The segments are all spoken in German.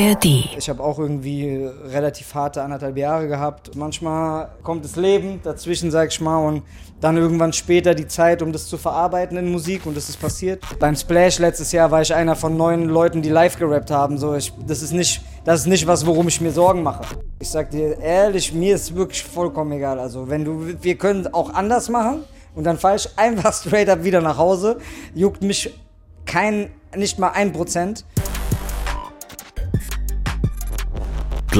ARD. Ich habe auch irgendwie relativ harte anderthalb Jahre gehabt. Manchmal kommt das Leben dazwischen, sag ich mal, und dann irgendwann später die Zeit, um das zu verarbeiten in Musik und das ist passiert. Beim Splash letztes Jahr war ich einer von neun Leuten, die live gerappt haben. So, ich, das, ist nicht, das ist nicht was, worum ich mir Sorgen mache. Ich sag dir ehrlich, mir ist wirklich vollkommen egal. Also, wenn du, wir können auch anders machen und dann fahre ich einfach straight up wieder nach Hause. Juckt mich kein, nicht mal ein Prozent.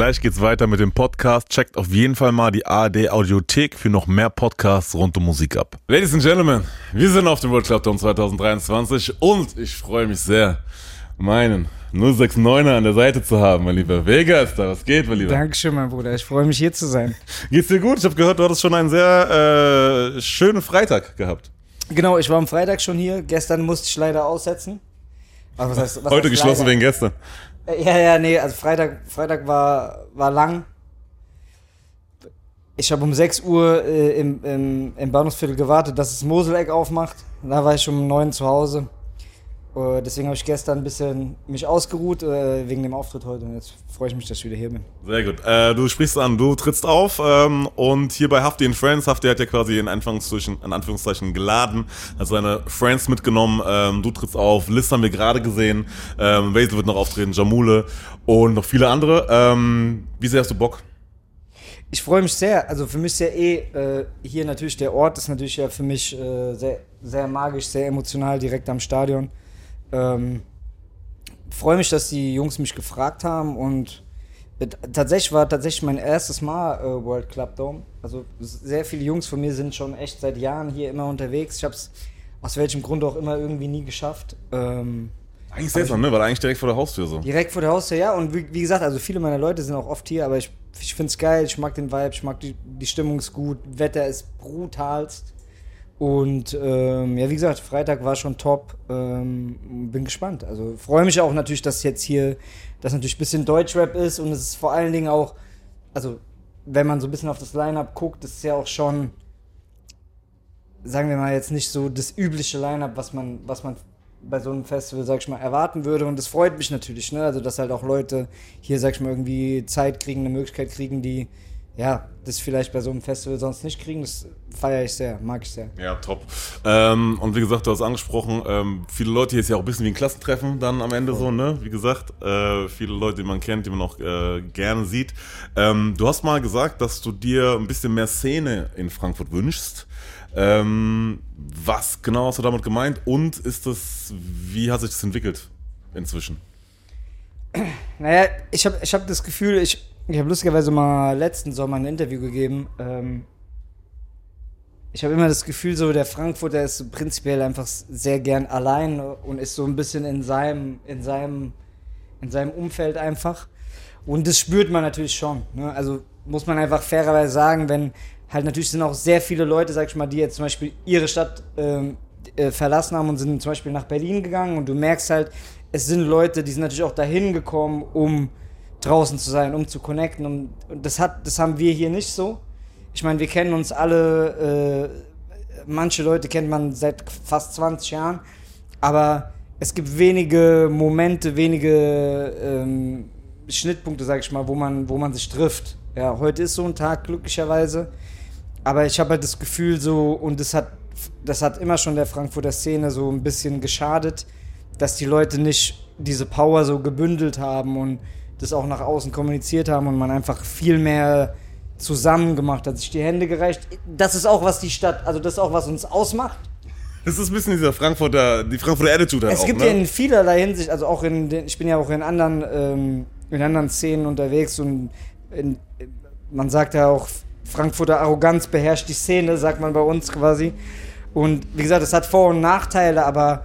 Gleich geht's weiter mit dem Podcast. Checkt auf jeden Fall mal die ARD Audiothek für noch mehr Podcasts rund um Musik ab. Ladies and Gentlemen, wir sind auf dem World Club Dome 2023 und ich freue mich sehr, meinen 069er an der Seite zu haben, mein lieber Vega ist da. Was geht, mein lieber? Dankeschön, mein Bruder. Ich freue mich hier zu sein. Geht's dir gut? Ich habe gehört, du hattest schon einen sehr äh, schönen Freitag gehabt. Genau, ich war am Freitag schon hier. Gestern musste ich leider aussetzen. Was heißt, was Heute heißt geschlossen leider? wegen gestern. Äh, ja, ja, nee, also Freitag, Freitag war, war lang. Ich habe um 6 Uhr äh, im, im, im Bahnhofsviertel gewartet, dass das Moseleck aufmacht. Da war ich um 9 zu Hause. Uh, deswegen habe ich gestern ein bisschen mich ausgeruht uh, wegen dem Auftritt heute und jetzt freue ich mich, dass ich wieder hier bin. Sehr gut. Äh, du sprichst an, du trittst auf ähm, und hier bei Hafti Friends, Hafti hat ja quasi in Anführungszeichen, in Anführungszeichen geladen, hat seine Friends mitgenommen, ähm, du trittst auf, Liz haben wir gerade gesehen, ähm, Basil wird noch auftreten, Jamule und noch viele andere. Ähm, wie sehr hast du Bock? Ich freue mich sehr. Also für mich ist ja eh äh, hier natürlich der Ort ist natürlich ja für mich äh, sehr, sehr magisch, sehr emotional direkt am Stadion. Ähm, freue mich, dass die Jungs mich gefragt haben und tatsächlich war tatsächlich mein erstes Mal äh, World Club Dome. Also sehr viele Jungs von mir sind schon echt seit Jahren hier immer unterwegs. Ich habe es aus welchem Grund auch immer irgendwie nie geschafft. Ähm, eigentlich seltsam, ne? Weil eigentlich direkt vor der Haustür so. Direkt vor der Haustür, ja. Und wie, wie gesagt, also viele meiner Leute sind auch oft hier, aber ich, ich finde es geil, ich mag den Vibe, ich mag die, die Stimmung ist gut, Wetter ist brutalst. Und ähm, ja, wie gesagt, Freitag war schon top. Ähm, bin gespannt. Also freue mich auch natürlich, dass jetzt hier, das natürlich ein bisschen Deutschrap ist und es ist vor allen Dingen auch, also wenn man so ein bisschen auf das Line-Up guckt, ist ja auch schon, sagen wir mal jetzt nicht so das übliche Line-Up, was man, was man bei so einem Festival, sag ich mal, erwarten würde. Und das freut mich natürlich, ne? Also, dass halt auch Leute hier, sag ich mal, irgendwie Zeit kriegen, eine Möglichkeit kriegen, die ja, das vielleicht bei so einem Festival sonst nicht kriegen, das feiere ich sehr, mag ich sehr. Ja, top. Ähm, und wie gesagt, du hast angesprochen, ähm, viele Leute, hier ist ja auch ein bisschen wie ein Klassentreffen dann am Ende oh. so, ne? Wie gesagt, äh, viele Leute, die man kennt, die man auch äh, gerne sieht. Ähm, du hast mal gesagt, dass du dir ein bisschen mehr Szene in Frankfurt wünschst. Ähm, was genau hast du damit gemeint und ist das, wie hat sich das entwickelt inzwischen? Naja, ich habe ich hab das Gefühl, ich, ich habe lustigerweise mal letzten Sommer ein Interview gegeben. Ähm, ich habe immer das Gefühl, so der Frankfurter ist prinzipiell einfach sehr gern allein und ist so ein bisschen in seinem, in seinem, in seinem Umfeld einfach. Und das spürt man natürlich schon. Ne? Also muss man einfach fairerweise sagen, wenn halt natürlich sind auch sehr viele Leute, sag ich mal, die jetzt zum Beispiel ihre Stadt ähm, äh, verlassen haben und sind zum Beispiel nach Berlin gegangen und du merkst halt, es sind Leute, die sind natürlich auch dahin gekommen, um draußen zu sein, um zu connecten. Und, und das, hat, das haben wir hier nicht so. Ich meine, wir kennen uns alle, äh, manche Leute kennt man seit fast 20 Jahren, aber es gibt wenige Momente, wenige ähm, Schnittpunkte, sag ich mal, wo man, wo man sich trifft. Ja, heute ist so ein Tag, glücklicherweise. Aber ich habe halt das Gefühl so, und das hat, das hat immer schon der Frankfurter Szene so ein bisschen geschadet, dass die Leute nicht diese Power so gebündelt haben und das auch nach außen kommuniziert haben und man einfach viel mehr zusammen gemacht hat, sich die Hände gereicht. Das ist auch, was die Stadt, also das ist auch, was uns ausmacht. Das ist ein bisschen dieser Frankfurter, die Frankfurter Attitude halt Es auch, gibt ne? ja in vielerlei Hinsicht, also auch in den, ich bin ja auch in anderen, ähm, in anderen Szenen unterwegs und in, man sagt ja auch, Frankfurter Arroganz beherrscht die Szene, sagt man bei uns quasi. Und wie gesagt, es hat Vor- und Nachteile, aber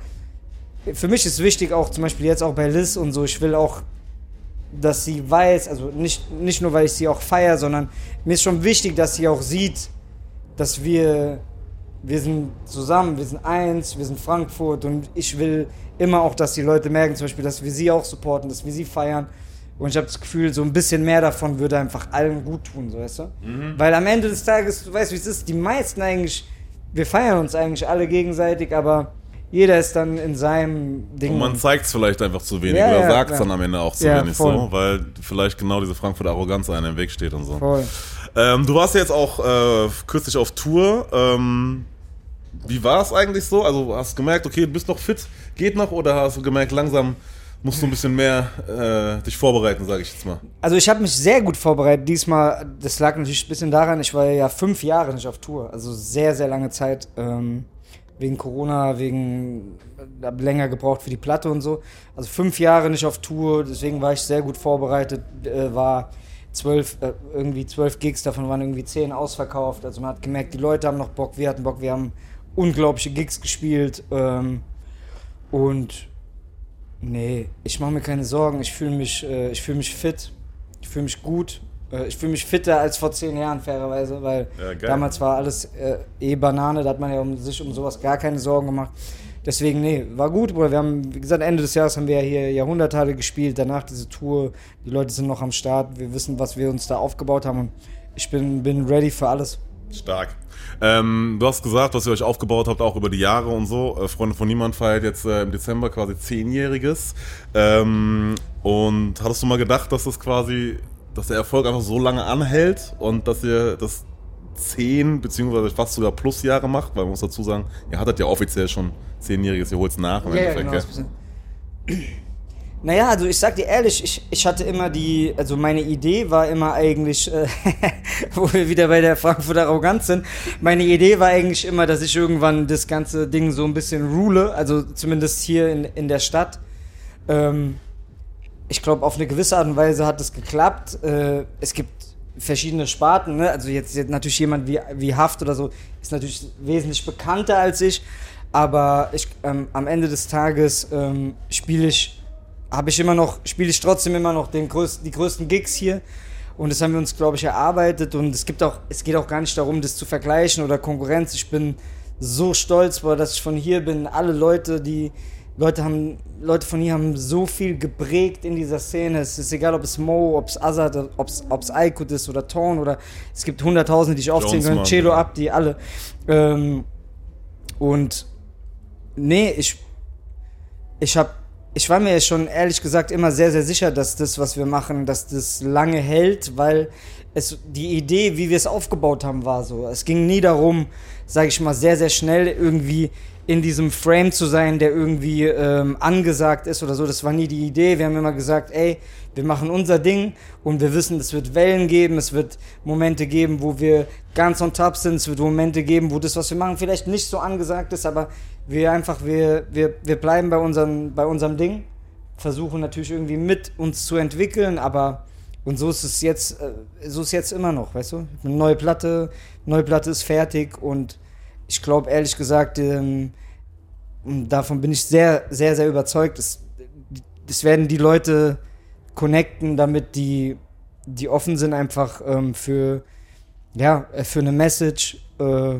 für mich ist wichtig auch zum Beispiel jetzt auch bei Liz und so, ich will auch dass sie weiß, also nicht, nicht nur, weil ich sie auch feiere, sondern mir ist schon wichtig, dass sie auch sieht, dass wir, wir sind zusammen, wir sind eins, wir sind Frankfurt und ich will immer auch, dass die Leute merken, zum Beispiel, dass wir sie auch supporten, dass wir sie feiern. Und ich habe das Gefühl, so ein bisschen mehr davon würde einfach allen gut tun, so weißt du? Mhm. Weil am Ende des Tages, du weißt, wie es ist, die meisten eigentlich, wir feiern uns eigentlich alle gegenseitig, aber jeder ist dann in seinem Ding. Und man zeigt es vielleicht einfach zu wenig Ja, oder ja, sagt es ja. dann am Ende auch zu wenig voll. so, weil vielleicht genau diese Frankfurter Arroganz einem im Weg steht und so. Voll. Ähm, du warst ja jetzt auch äh, kürzlich auf Tour. Ähm, wie war es eigentlich so? Also hast du gemerkt, okay, du bist noch fit, geht noch oder hast du gemerkt, langsam musst du ein bisschen mehr äh, dich vorbereiten, sage ich jetzt mal. Also ich habe mich sehr gut vorbereitet. Diesmal, das lag natürlich ein bisschen daran, ich war ja fünf Jahre nicht auf Tour. Also sehr, sehr lange Zeit. Ähm, wegen Corona, wegen hab länger gebraucht für die Platte und so. Also fünf Jahre nicht auf Tour, deswegen war ich sehr gut vorbereitet. Äh, war zwölf, äh, irgendwie zwölf Gigs, davon waren irgendwie zehn ausverkauft. Also man hat gemerkt, die Leute haben noch Bock, wir hatten Bock, wir haben unglaubliche Gigs gespielt. Ähm, und nee, ich mache mir keine Sorgen. Ich fühle mich, äh, ich fühle mich fit. Ich fühle mich gut. Äh, ich fühle mich fitter als vor zehn Jahren, fairerweise, weil Ja, damals war alles äh, eh Banane. Da hat man ja um sich um sowas gar keine Sorgen gemacht. Deswegen, nee, war gut, Bruder. Wir haben, wie gesagt, Ende des Jahres haben wir ja hier Jahrhunderthalle gespielt. Danach diese Tour. Die Leute sind noch am Start. Wir wissen, was wir uns da aufgebaut haben. Und ich bin, bin ready für alles. Stark. Ähm, du hast gesagt, was ihr euch aufgebaut habt, auch über die Jahre und so. Äh, Freunde von Niemand feiert jetzt äh, im Dezember quasi zehnjähriges. Ähm, und hattest du mal gedacht, dass das quasi, dass der Erfolg einfach so lange anhält und dass ihr das zehn beziehungsweise fast sogar plus Jahre macht? Weil man muss dazu sagen, ihr hattet ja offiziell schon zehnjähriges, ihr holt es nach im Endeffekt. das gell? bisschen- Naja, also ich sag dir ehrlich, ich, ich hatte immer die, also meine Idee war immer eigentlich, äh, wo wir wieder bei der Frankfurter Arroganz sind, meine Idee war eigentlich immer, dass ich irgendwann das ganze Ding so ein bisschen rule, also zumindest hier in, in der Stadt. Ähm, ich glaube, auf eine gewisse Art und Weise hat es geklappt. Äh, es gibt verschiedene Sparten, ne? also jetzt, jetzt natürlich jemand wie, wie Haft oder so ist natürlich wesentlich bekannter als ich, aber ich, ähm, am Ende des Tages ähm, spiele ich, habe ich immer noch, spiele ich trotzdem immer noch den größten, die größten Gigs hier und das haben wir uns, glaube ich, erarbeitet und es gibt auch, es geht auch gar nicht darum, das zu vergleichen oder Konkurrenz. Ich bin so stolz, dass ich von hier bin. Alle Leute, die Leute haben, Leute von hier haben so viel geprägt in dieser Szene. Es ist egal, ob es Mo, ob es Azad, ob es, ob es Aykut ist oder Torn oder es gibt hunderttausende, die ich aufzählen Jonesmann, kann. Celo ja. Abdi, alle. Ähm, und nee, ich, ich habe ich war mir schon ehrlich gesagt immer sehr, sehr sicher, dass das, was wir machen, dass das lange hält, weil es die Idee, wie wir es aufgebaut haben, war so. Es ging nie darum, sage ich mal, sehr, sehr schnell irgendwie in diesem Frame zu sein, der irgendwie ähm, angesagt ist oder so. Das war nie die Idee. Wir haben immer gesagt, ey, wir machen unser Ding und wir wissen, es wird Wellen geben, es wird Momente geben, wo wir ganz on top sind, es wird Momente geben, wo das, was wir machen, vielleicht nicht so angesagt ist, aber wir einfach, wir, wir, wir bleiben bei, unseren, bei unserem Ding, versuchen natürlich irgendwie mit uns zu entwickeln, aber und so ist es jetzt, äh, so ist jetzt immer noch, weißt du? Eine neue Platte, neue Platte ist fertig und ich glaube ehrlich gesagt, ähm, davon bin ich sehr, sehr, sehr überzeugt. Das, das werden die Leute connecten, damit die, die offen sind einfach ähm, für, ja, äh, für eine Message, äh,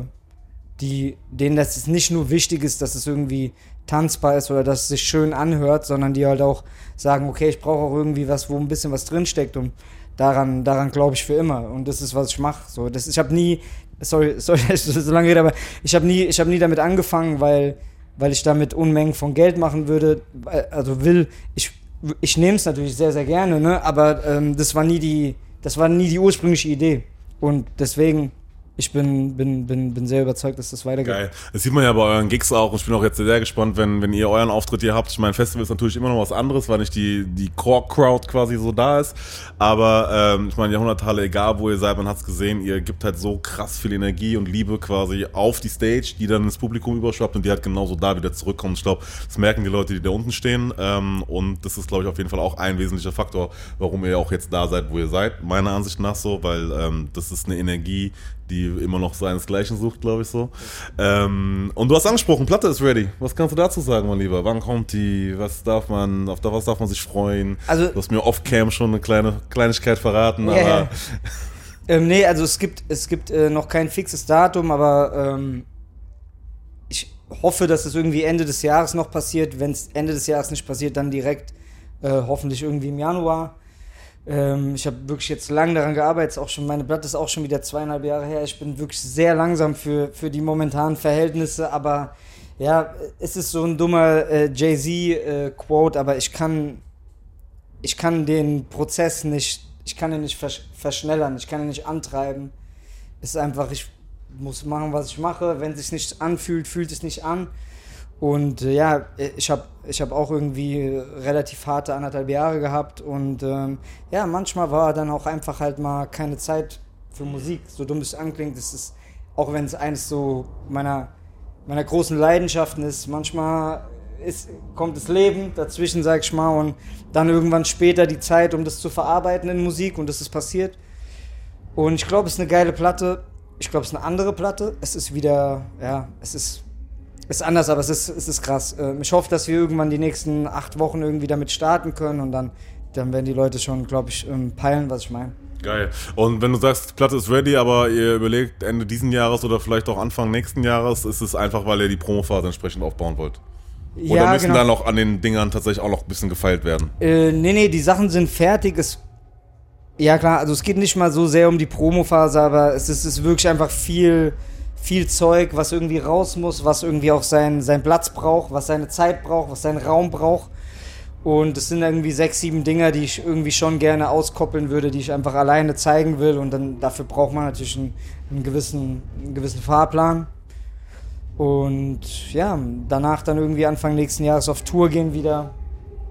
die, denen das jetzt nicht nur wichtig ist, dass es irgendwie tanzbar ist oder dass es sich schön anhört, sondern die halt auch sagen, okay, ich brauche auch irgendwie was, wo ein bisschen was drinsteckt und daran, daran glaube ich für immer und das ist, was ich mache. So, ich habe nie, sorry, sorry, dass ich so lange rede, aber ich habe nie, ich habe nie damit angefangen, weil, weil ich damit Unmengen von Geld machen würde, äh, also will, ich, ich nehme es natürlich sehr, sehr gerne, ne, aber ähm, das war nie die, das war nie die ursprüngliche Idee. Und deswegen, ich bin, bin, bin, bin sehr überzeugt, dass das weitergeht. Geil. Das sieht man ja bei euren Gigs auch und ich bin auch jetzt sehr gespannt, wenn, wenn ihr euren Auftritt hier habt. Ich meine, Festival ist natürlich immer noch was anderes, weil nicht die, die Core-Crowd quasi so da ist. Aber ähm, ich meine, Jahrhunderthalle, egal wo ihr seid, man hat's gesehen, ihr gibt halt so krass viel Energie und Liebe quasi auf die Stage, die dann ins Publikum überschwappt und die halt genauso da wieder zurückkommt. Ich glaube, das merken die Leute, die da unten stehen. Ähm, und das ist, glaube ich, auf jeden Fall auch ein wesentlicher Faktor, warum ihr auch jetzt da seid, wo ihr seid. Meiner Ansicht nach so, weil ähm, das ist eine Energie, die immer noch seinesgleichen sucht, glaube ich so. Ähm, und du hast angesprochen, Platte ist ready. Was kannst du dazu sagen, mein Lieber? Wann kommt die? Was darf man, auf was darf man sich freuen? Also- du hast mir off-cam schon eine kleine Kleinigkeit verraten, Ja, aber. Ähm, nee, also es gibt, es gibt äh, noch kein fixes Datum, aber ähm, ich hoffe, dass es irgendwie Ende des Jahres noch passiert. Wenn es Ende des Jahres nicht passiert, dann direkt äh, hoffentlich irgendwie im Januar. Ähm, ich habe wirklich jetzt lang daran gearbeitet. Auch schon, meine Platte ist auch schon wieder zweieinhalb Jahre her. Ich bin wirklich sehr langsam für, für die momentanen Verhältnisse, aber Ja, es ist so ein dummer äh, Jay-Z-Quote, äh, aber ich kann, ich kann den Prozess nicht, ich kann ihn nicht versch verschnellern, ich kann ihn nicht antreiben. Es ist einfach, ich muss machen, was ich mache. Wenn es sich nicht anfühlt, fühlt es nicht an. Und äh, ja, ich habe ich hab auch irgendwie relativ harte anderthalb Jahre gehabt und ähm, ja, manchmal war dann auch einfach halt mal keine Zeit für Musik, so dumm es anklingt. Das ist, auch wenn es eines so meiner, meiner großen Leidenschaften ist, manchmal ist, kommt das Leben dazwischen, sag ich mal, und dann irgendwann später die Zeit, um das zu verarbeiten in Musik und das ist passiert. Und ich glaube, es ist eine geile Platte. Ich glaube, es ist eine andere Platte. Es ist wieder, ja, es ist ist anders, aber es ist, es ist krass. Ähm, ich hoffe, dass wir irgendwann die nächsten acht Wochen irgendwie damit starten können und dann, dann werden die Leute schon, glaube ich, ähm, peilen, was ich meine. Geil. Und wenn du sagst, die Platte ist ready, aber ihr überlegt Ende diesen Jahres oder vielleicht auch Anfang nächsten Jahres, ist es einfach, weil ihr die Promophase entsprechend aufbauen wollt? Oder ja, müssen genau. da noch an den Dingern tatsächlich auch noch ein bisschen gefeilt werden? Äh, nee, nee, die Sachen sind fertig. Es, ja klar, also es geht nicht mal so sehr um die Promophase, aber es ist, es ist wirklich einfach viel viel Zeug, was irgendwie raus muss, was irgendwie auch seinen sein Platz braucht, was seine Zeit braucht, was seinen Raum braucht. Und es sind irgendwie sechs, sieben Dinger, die ich irgendwie schon gerne auskoppeln würde, die ich einfach alleine zeigen will. Und dann dafür braucht man natürlich einen, einen gewissen, einen gewissen Fahrplan. Und ja, danach dann irgendwie Anfang nächsten Jahres auf Tour gehen wieder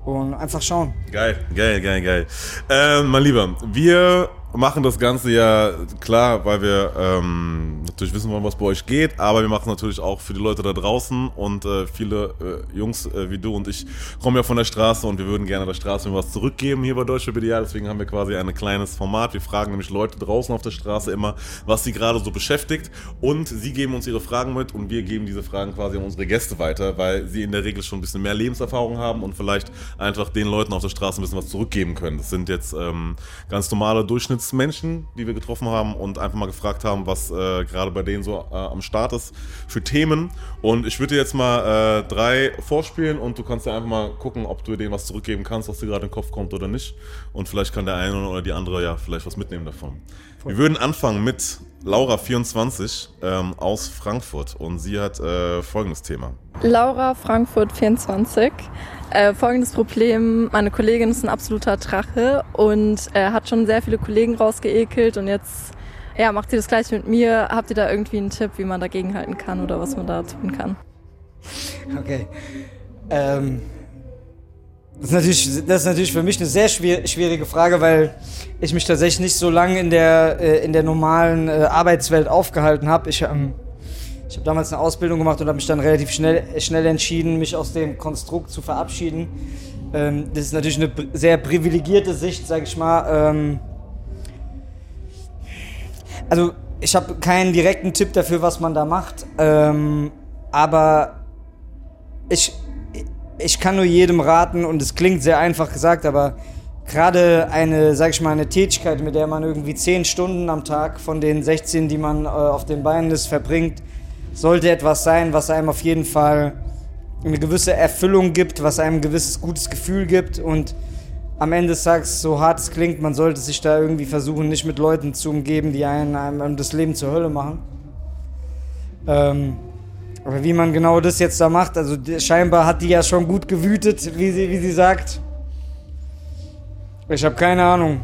und einfach schauen. Geil, geil, geil, geil. Äh, mein Lieber, wir machen das Ganze ja klar, weil wir ähm, natürlich wissen wollen, was bei euch geht, aber wir machen es natürlich auch für die Leute da draußen und äh, viele äh, Jungs äh, wie du und ich kommen ja von der Straße und wir würden gerne der Straße was zurückgeben hier bei Deutsche BDA, deswegen haben wir quasi ein kleines Format. Wir fragen nämlich Leute draußen auf der Straße immer, was sie gerade so beschäftigt und sie geben uns ihre Fragen mit und wir geben diese Fragen quasi an unsere Gäste weiter, weil sie in der Regel schon ein bisschen mehr Lebenserfahrung haben und vielleicht einfach den Leuten auf der Straße ein bisschen was zurückgeben können. Das sind jetzt ähm, ganz normale Durchschnitts Menschen, die wir getroffen haben und einfach mal gefragt haben, was äh, gerade bei denen so äh, am Start ist für Themen. Und ich würde dir jetzt mal äh, drei vorspielen und du kannst ja einfach mal gucken, ob du denen was zurückgeben kannst, was dir gerade in den Kopf kommt oder nicht. Und vielleicht kann der eine oder die andere ja vielleicht was mitnehmen davon. Wir würden anfangen mit Laura24 ähm, aus Frankfurt und sie hat äh, folgendes Thema. Laura Frankfurt 24. Äh, folgendes Problem, meine Kollegin ist ein absoluter Drache und äh, hat schon sehr viele Kollegen rausgeekelt und jetzt ja, macht sie das gleich mit mir. Habt ihr da irgendwie einen Tipp, wie man dagegen halten kann oder was man da tun kann? Okay. Ähm, das ist, natürlich, das ist natürlich für mich eine sehr schwierige Frage, weil ich mich tatsächlich nicht so lange in der, äh, in der normalen äh, Arbeitswelt aufgehalten habe. Ich, ähm, ich habe damals eine Ausbildung gemacht und habe mich dann relativ schnell, schnell entschieden, mich aus dem Konstrukt zu verabschieden. Ähm, das ist natürlich eine sehr privilegierte Sicht, sage ich mal. Ähm, also ich habe keinen direkten Tipp dafür, was man da macht, aber ich ich kann nur jedem raten, und es klingt sehr einfach gesagt, aber gerade eine, sag ich mal, eine Tätigkeit, mit der man irgendwie 10 Stunden am Tag von den 16, die man äh, auf den Beinen ist, verbringt, sollte etwas sein, was einem auf jeden Fall eine gewisse Erfüllung gibt, was einem ein gewisses gutes Gefühl gibt und am Ende des Tages, so hart es klingt, man sollte sich da irgendwie versuchen, nicht mit Leuten zu umgeben, die einen, einem das Leben zur Hölle machen. Ähm, aber wie man genau das jetzt da macht, also scheinbar hat die ja schon gut gewütet, wie sie, wie sie sagt. Ich habe keine Ahnung.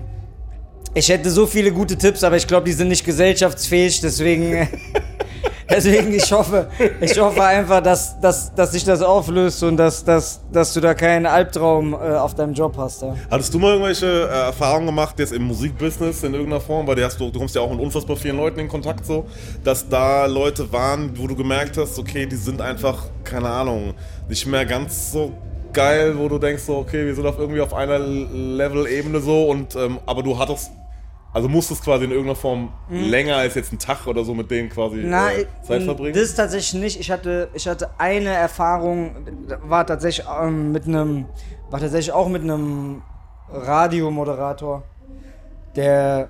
Ich hätte so viele gute Tipps, aber ich glaube, die sind nicht gesellschaftsfähig, deswegen. deswegen, ich hoffe, ich hoffe einfach, dass, dass, dass sich das auflöst und dass, dass, dass du da keinen Albtraum äh, auf deinem Job hast. Ja. Hattest du mal irgendwelche äh, Erfahrungen gemacht, jetzt im Musikbusiness in irgendeiner Form? Weil du, du kommst ja auch mit unfassbar vielen Leuten in Kontakt so, dass da Leute waren, wo du gemerkt hast, okay, die sind einfach, keine Ahnung, nicht mehr ganz so geil, wo du denkst so, okay, wir sind auf irgendwie auf einer Level-Ebene so und ähm, aber du hattest also musstest quasi in irgendeiner Form mhm. länger als jetzt ein Tag oder so mit denen quasi Na, äh, Zeit verbringen? Das tatsächlich nicht. Ich hatte, ich hatte eine Erfahrung, war tatsächlich ähm, mit einem, war tatsächlich auch mit einem Radiomoderator, der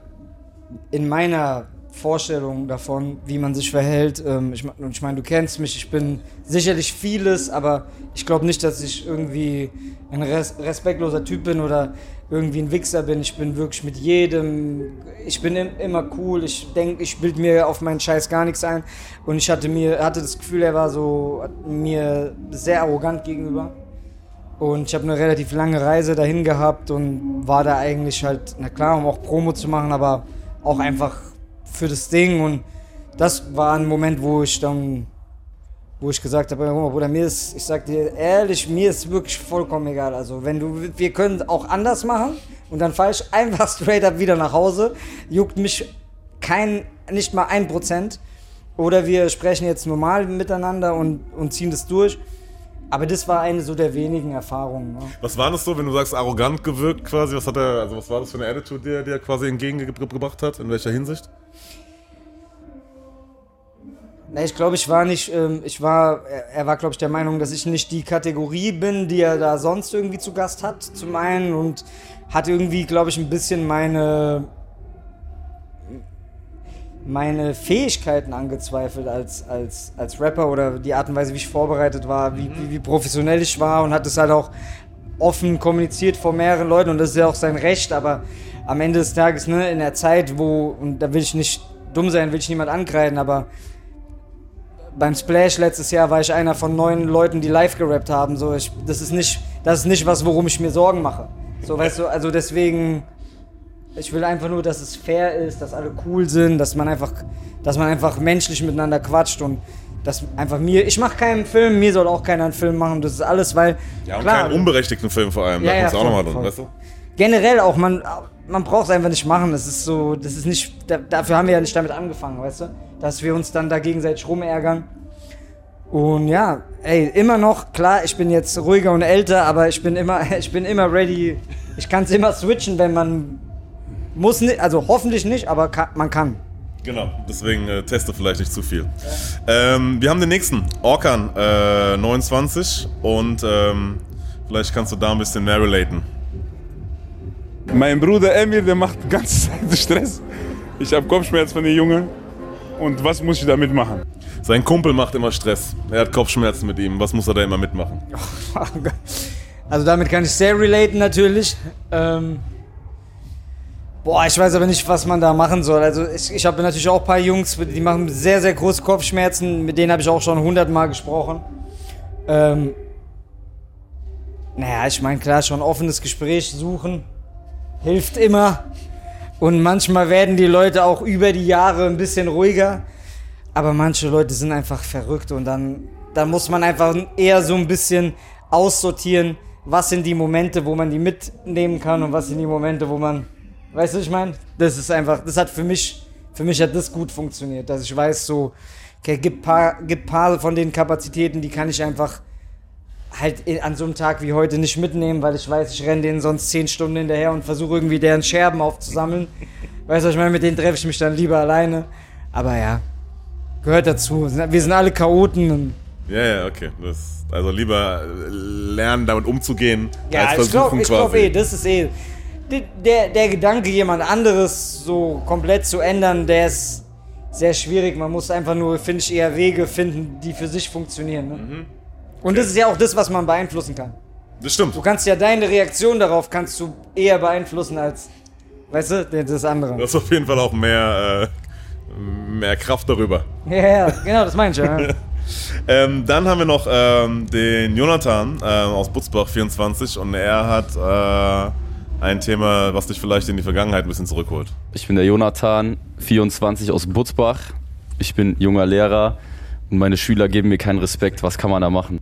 in meiner Vorstellung davon, wie man sich verhält. Ähm, ich, ich meine, du kennst mich, ich bin sicherlich vieles, aber ich glaube nicht, dass ich irgendwie ein res respektloser Typ bin oder irgendwie ein Wichser bin. Ich bin wirklich mit jedem, ich bin im, immer cool. Ich denke, ich bild mir auf meinen Scheiß gar nichts ein. Und ich hatte mir, hatte das Gefühl, er war so mir sehr arrogant gegenüber. Und ich habe eine relativ lange Reise dahin gehabt und war da eigentlich halt, na klar, um auch Promo zu machen, aber auch einfach für das Ding. Und das war ein Moment, wo ich dann wo ich gesagt habe, Bruder, mir ist, ich sag dir ehrlich, mir ist wirklich vollkommen egal. Also wenn du, wir können auch anders machen und dann fahre ich einfach straight up wieder nach Hause. Juckt mich kein, nicht mal ein Prozent. Oder wir sprechen jetzt normal miteinander und, und ziehen das durch. Aber das war eine so der wenigen Erfahrungen. Ne? Was war das so, wenn du sagst, arrogant gewirkt quasi? Was hat er, also was war das für eine Attitude, die er dir quasi entgegengebracht hat? In welcher Hinsicht? Ne, ich glaube, ich war nicht, ähm, ich war, er war, glaube ich, der Meinung, dass ich nicht die Kategorie bin, die er da sonst irgendwie zu Gast hat, zum einen und hat irgendwie, glaube ich, ein bisschen meine, meine Fähigkeiten angezweifelt als, als, als Rapper oder die Art und Weise, wie ich vorbereitet war, wie, wie, wie professionell ich war und hat es halt auch offen kommuniziert vor mehreren Leuten und das ist ja auch sein Recht, aber am Ende des Tages, ne, in der Zeit, wo, und da will ich nicht dumm sein, will ich niemand ankreiden, aber beim Splash letztes Jahr war ich einer von neun Leuten, die live gerappt haben. So, ich, das ist nicht, das ist nicht was, worum ich mir Sorgen mache. So, weißt du, also deswegen, ich will einfach nur, dass es fair ist, dass alle cool sind, dass man einfach, dass man einfach menschlich miteinander quatscht und dass einfach mir, ich mache keinen Film, mir soll auch keiner einen Film machen. Das ist alles, weil ja und klar, keinen unberechtigten Film vor allem. Ja, da ja, auch nochmal drin, weißt du? Generell auch, man, man braucht es einfach nicht machen. Das ist so, das ist nicht, dafür haben wir ja nicht damit angefangen, weißt du? Dass wir uns dann da gegenseitig rumärgern. Und ja, ey, immer noch, klar, ich bin jetzt ruhiger und älter, aber ich bin immer, ich bin immer ready. Ich kann es immer switchen, wenn man muss nicht, also hoffentlich nicht, aber kann, man kann. Genau, deswegen äh, teste vielleicht nicht zu viel. Ja. Ähm, wir haben den nächsten, Orkan, äh, 29 und ähm, vielleicht kannst du da ein bisschen mehr relaten. Mein Bruder Emir, der macht die ganze Zeit Stress. Ich habe Kopfschmerz von den Jungen. Und was muss ich damit machen? Sein Kumpel macht immer Stress. Er hat Kopfschmerzen mit ihm. Was muss er da immer mitmachen? Also damit kann ich sehr relaten natürlich. Ähm Boah, ich weiß aber nicht, was man da machen soll. Also ich, ich habe natürlich auch ein paar Jungs, die machen sehr, sehr große Kopfschmerzen. Mit denen habe ich auch schon hundertmal gesprochen. Ähm naja, ich meine, klar, schon offenes Gespräch suchen hilft immer. Und manchmal werden die Leute auch über die Jahre ein bisschen ruhiger. Aber manche Leute sind einfach verrückt und dann, dann muss man einfach eher so ein bisschen aussortieren, was sind die Momente, wo man die mitnehmen kann und was sind die Momente, wo man, weißt du, ich meine, das ist einfach, das hat für mich, für mich hat das gut funktioniert, dass ich weiß so, okay, gibt paar, gibt paar von den Kapazitäten, die kann ich einfach halt an so einem Tag wie heute nicht mitnehmen, weil ich weiß, ich renne denen sonst zehn Stunden hinterher und versuche irgendwie deren Scherben aufzusammeln. weißt du, ich meine, mit denen treffe ich mich dann lieber alleine. Aber ja, gehört dazu. Wir sind alle Chaoten. ja, ja, okay. Das, also lieber lernen, damit umzugehen, ja, als versuchen ich glaube glaub eh, das ist eh. Der, der Gedanke, jemand anderes so komplett zu ändern, der ist sehr schwierig. Man muss einfach nur, finde ich, eher Wege finden, die für sich funktionieren. Ne? Mhm. Und das ist ja auch das, was man beeinflussen kann. Das stimmt. Du kannst ja deine Reaktion darauf kannst du eher beeinflussen als, weißt du, das andere. Du hast auf jeden Fall auch mehr, äh, mehr Kraft darüber. Ja, ja, genau, das meine ich ja. ähm, dann haben wir noch ähm, den Jonathan äh, aus Butzbach 24 und er hat äh, ein Thema, was dich vielleicht in die Vergangenheit ein bisschen zurückholt. Ich bin der Jonathan, 24 aus Butzbach. Ich bin junger Lehrer und meine Schüler geben mir keinen Respekt. Was kann man da machen?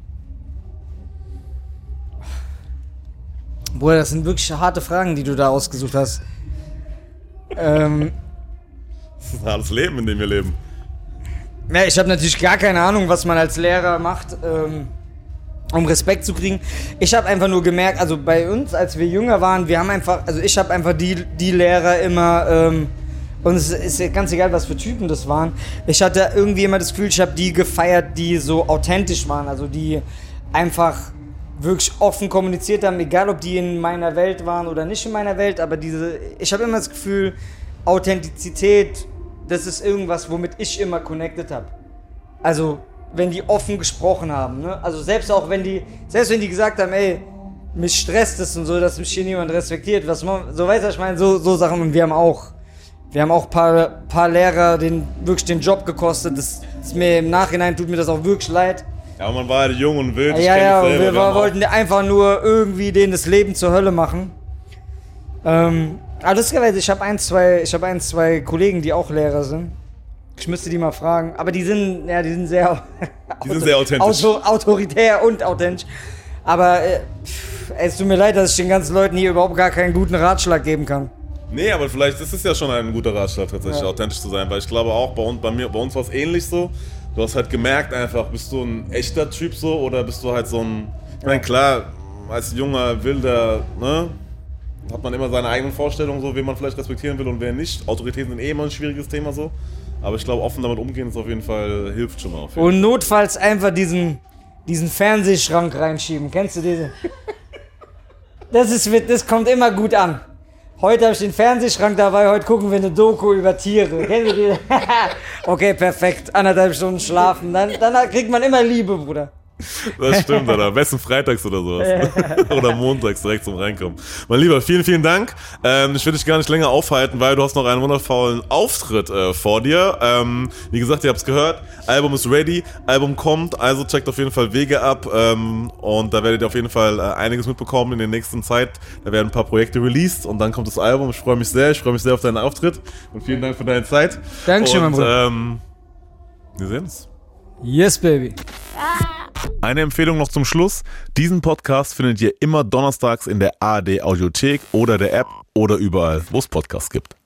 Bruder, das sind wirklich harte Fragen, die du da ausgesucht hast. ähm, das ist ein hartes Leben, in dem wir leben. Ja, ich habe natürlich gar keine Ahnung, was man als Lehrer macht, ähm, um Respekt zu kriegen. Ich habe einfach nur gemerkt, also bei uns, als wir jünger waren, wir haben einfach, also ich habe einfach die, die Lehrer immer, ähm, und es ist ganz egal, was für Typen das waren. Ich hatte irgendwie immer das Gefühl, ich habe die gefeiert, die so authentisch waren, also die einfach wirklich offen kommuniziert haben, egal ob die in meiner Welt waren oder nicht in meiner Welt, aber diese, ich habe immer das Gefühl, Authentizität, das ist irgendwas, womit ich immer connected habe. Also, wenn die offen gesprochen haben, ne? Also selbst auch wenn die, selbst wenn die gesagt haben, ey, mich stresst es und so, dass mich hier niemand respektiert. Was man, so weißt du, ich meine, so, so Sachen und wir haben auch, wir haben auch paar, paar Lehrer, den wirklich den Job gekostet. Das ist mir im Nachhinein tut mir das auch wirklich leid. Ja, man war halt jung und wild. Ja, ja, selber, wir, auch- wollten einfach nur irgendwie denen das Leben zur Hölle machen. Ähm, aber lustigerweise, ich habe ein, zwei, ich habe ein, zwei Kollegen, die auch Lehrer sind. Ich müsste die mal fragen. Aber die sind, ja, die sind sehr, Die sind sehr authentisch. Auto, autoritär und authentisch. Aber äh, pff, es tut mir leid, dass ich den ganzen Leuten hier überhaupt gar keinen guten Ratschlag geben kann. Nee, aber vielleicht ist es ja schon ein guter Ratschlag, tatsächlich authentisch zu sein, weil ich glaube auch, bei uns, bei mir, bei uns war es ähnlich so. Du hast halt gemerkt einfach, bist du ein echter Typ so oder bist du halt so ein. Ich meine, klar, als junger, wilder, ne? Hat man immer seine eigenen Vorstellungen, so wen man vielleicht respektieren will und wer nicht. Autoritäten sind eh immer ein schwieriges Thema so. Aber ich glaube, offen damit umgehen ist auf jeden Fall, hilft schon mal. Und notfalls einfach diesen, diesen Fernsehschrank reinschieben. Kennst du diese? Das, ist, das kommt immer gut an. Heute habe ich den Fernsehschrank dabei, heute gucken wir eine Doku über Tiere. Okay, perfekt. Anderthalb Stunden schlafen. Dann, dann kriegt man immer Liebe, Bruder. Das stimmt, oder? Am besten freitags oder sowas. oder montags direkt zum Reinkommen. Mein Lieber, vielen, vielen Dank. Ähm, ich will dich gar nicht länger aufhalten, weil du hast noch einen wundervollen Auftritt äh, vor dir. Ähm, wie gesagt, ihr habt es gehört. Album ist ready, Album kommt, also checkt auf jeden Fall Wege ab. Ähm, und da werdet ihr auf jeden Fall äh, einiges mitbekommen in der nächsten Zeit. Da werden ein paar Projekte released und dann kommt das Album. Ich freue mich sehr, ich freue mich sehr auf deinen Auftritt. Und vielen Dank für deine Zeit. Dankeschön, und, mein Bruder. Ähm, wir sehen uns. Yes, baby. Eine Empfehlung noch zum Schluss. Diesen Podcast findet ihr immer donnerstags in der ARD Audiothek oder der App oder überall, wo es Podcasts gibt.